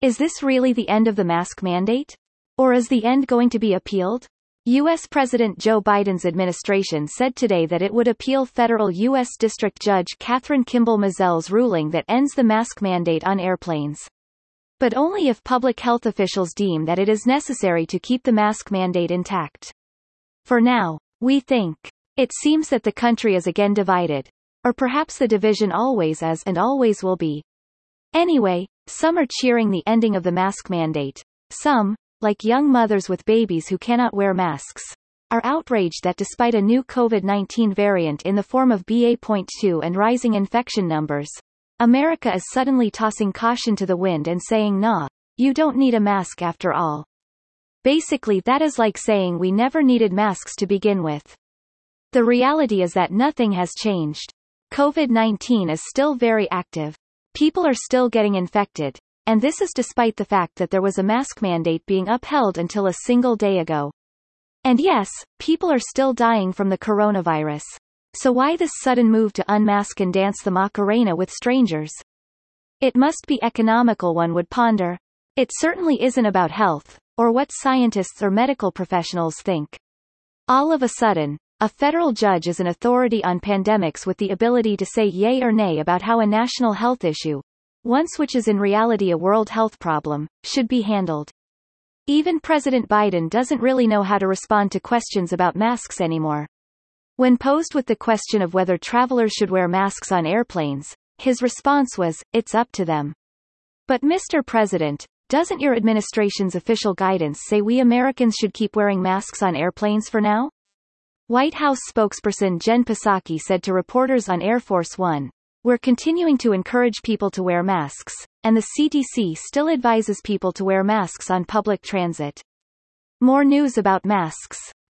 Is this really the end of the mask mandate? Or is the end going to be appealed? U.S. President Joe Biden's administration said today that it would appeal federal U.S. District Judge Kathryn Kimball Mizelle's ruling that ends the mask mandate on airplanes. But only if public health officials deem that it is necessary to keep the mask mandate intact. For now, we think. It seems that the country is again divided. Or perhaps the division always is and always will be. Anyway, some are cheering the ending of the mask mandate. Some, like young mothers with babies who cannot wear masks, are outraged that despite a new COVID-19 variant in the form of BA.2 and rising infection numbers, America is suddenly tossing caution to the wind and saying nah, you don't need a mask after all. Basically that is like saying we never needed masks to begin with. The reality is that nothing has changed. COVID-19 is still very active. People are still getting infected, and this is despite the fact that there was a mask mandate being upheld until a single day ago. And yes, people are still dying from the coronavirus. So why this sudden move to unmask and dance the Macarena with strangers? It must be economical one would ponder. It certainly isn't about health, or what scientists or medical professionals think. All of a sudden, a federal judge is an authority on pandemics with the ability to say yay or nay about how a national health issue, once which is in reality a world health problem, should be handled. Even President Biden doesn't really know how to respond to questions about masks anymore. When posed with the question of whether travelers should wear masks on airplanes, his response was, it's up to them. But Mr. President, doesn't your administration's official guidance say we Americans should keep wearing masks on airplanes for now? White House spokesperson Jen Psaki said to reporters on Air Force One, we're continuing to encourage people to wear masks, and the CDC still advises people to wear masks on public transit. More news about masks.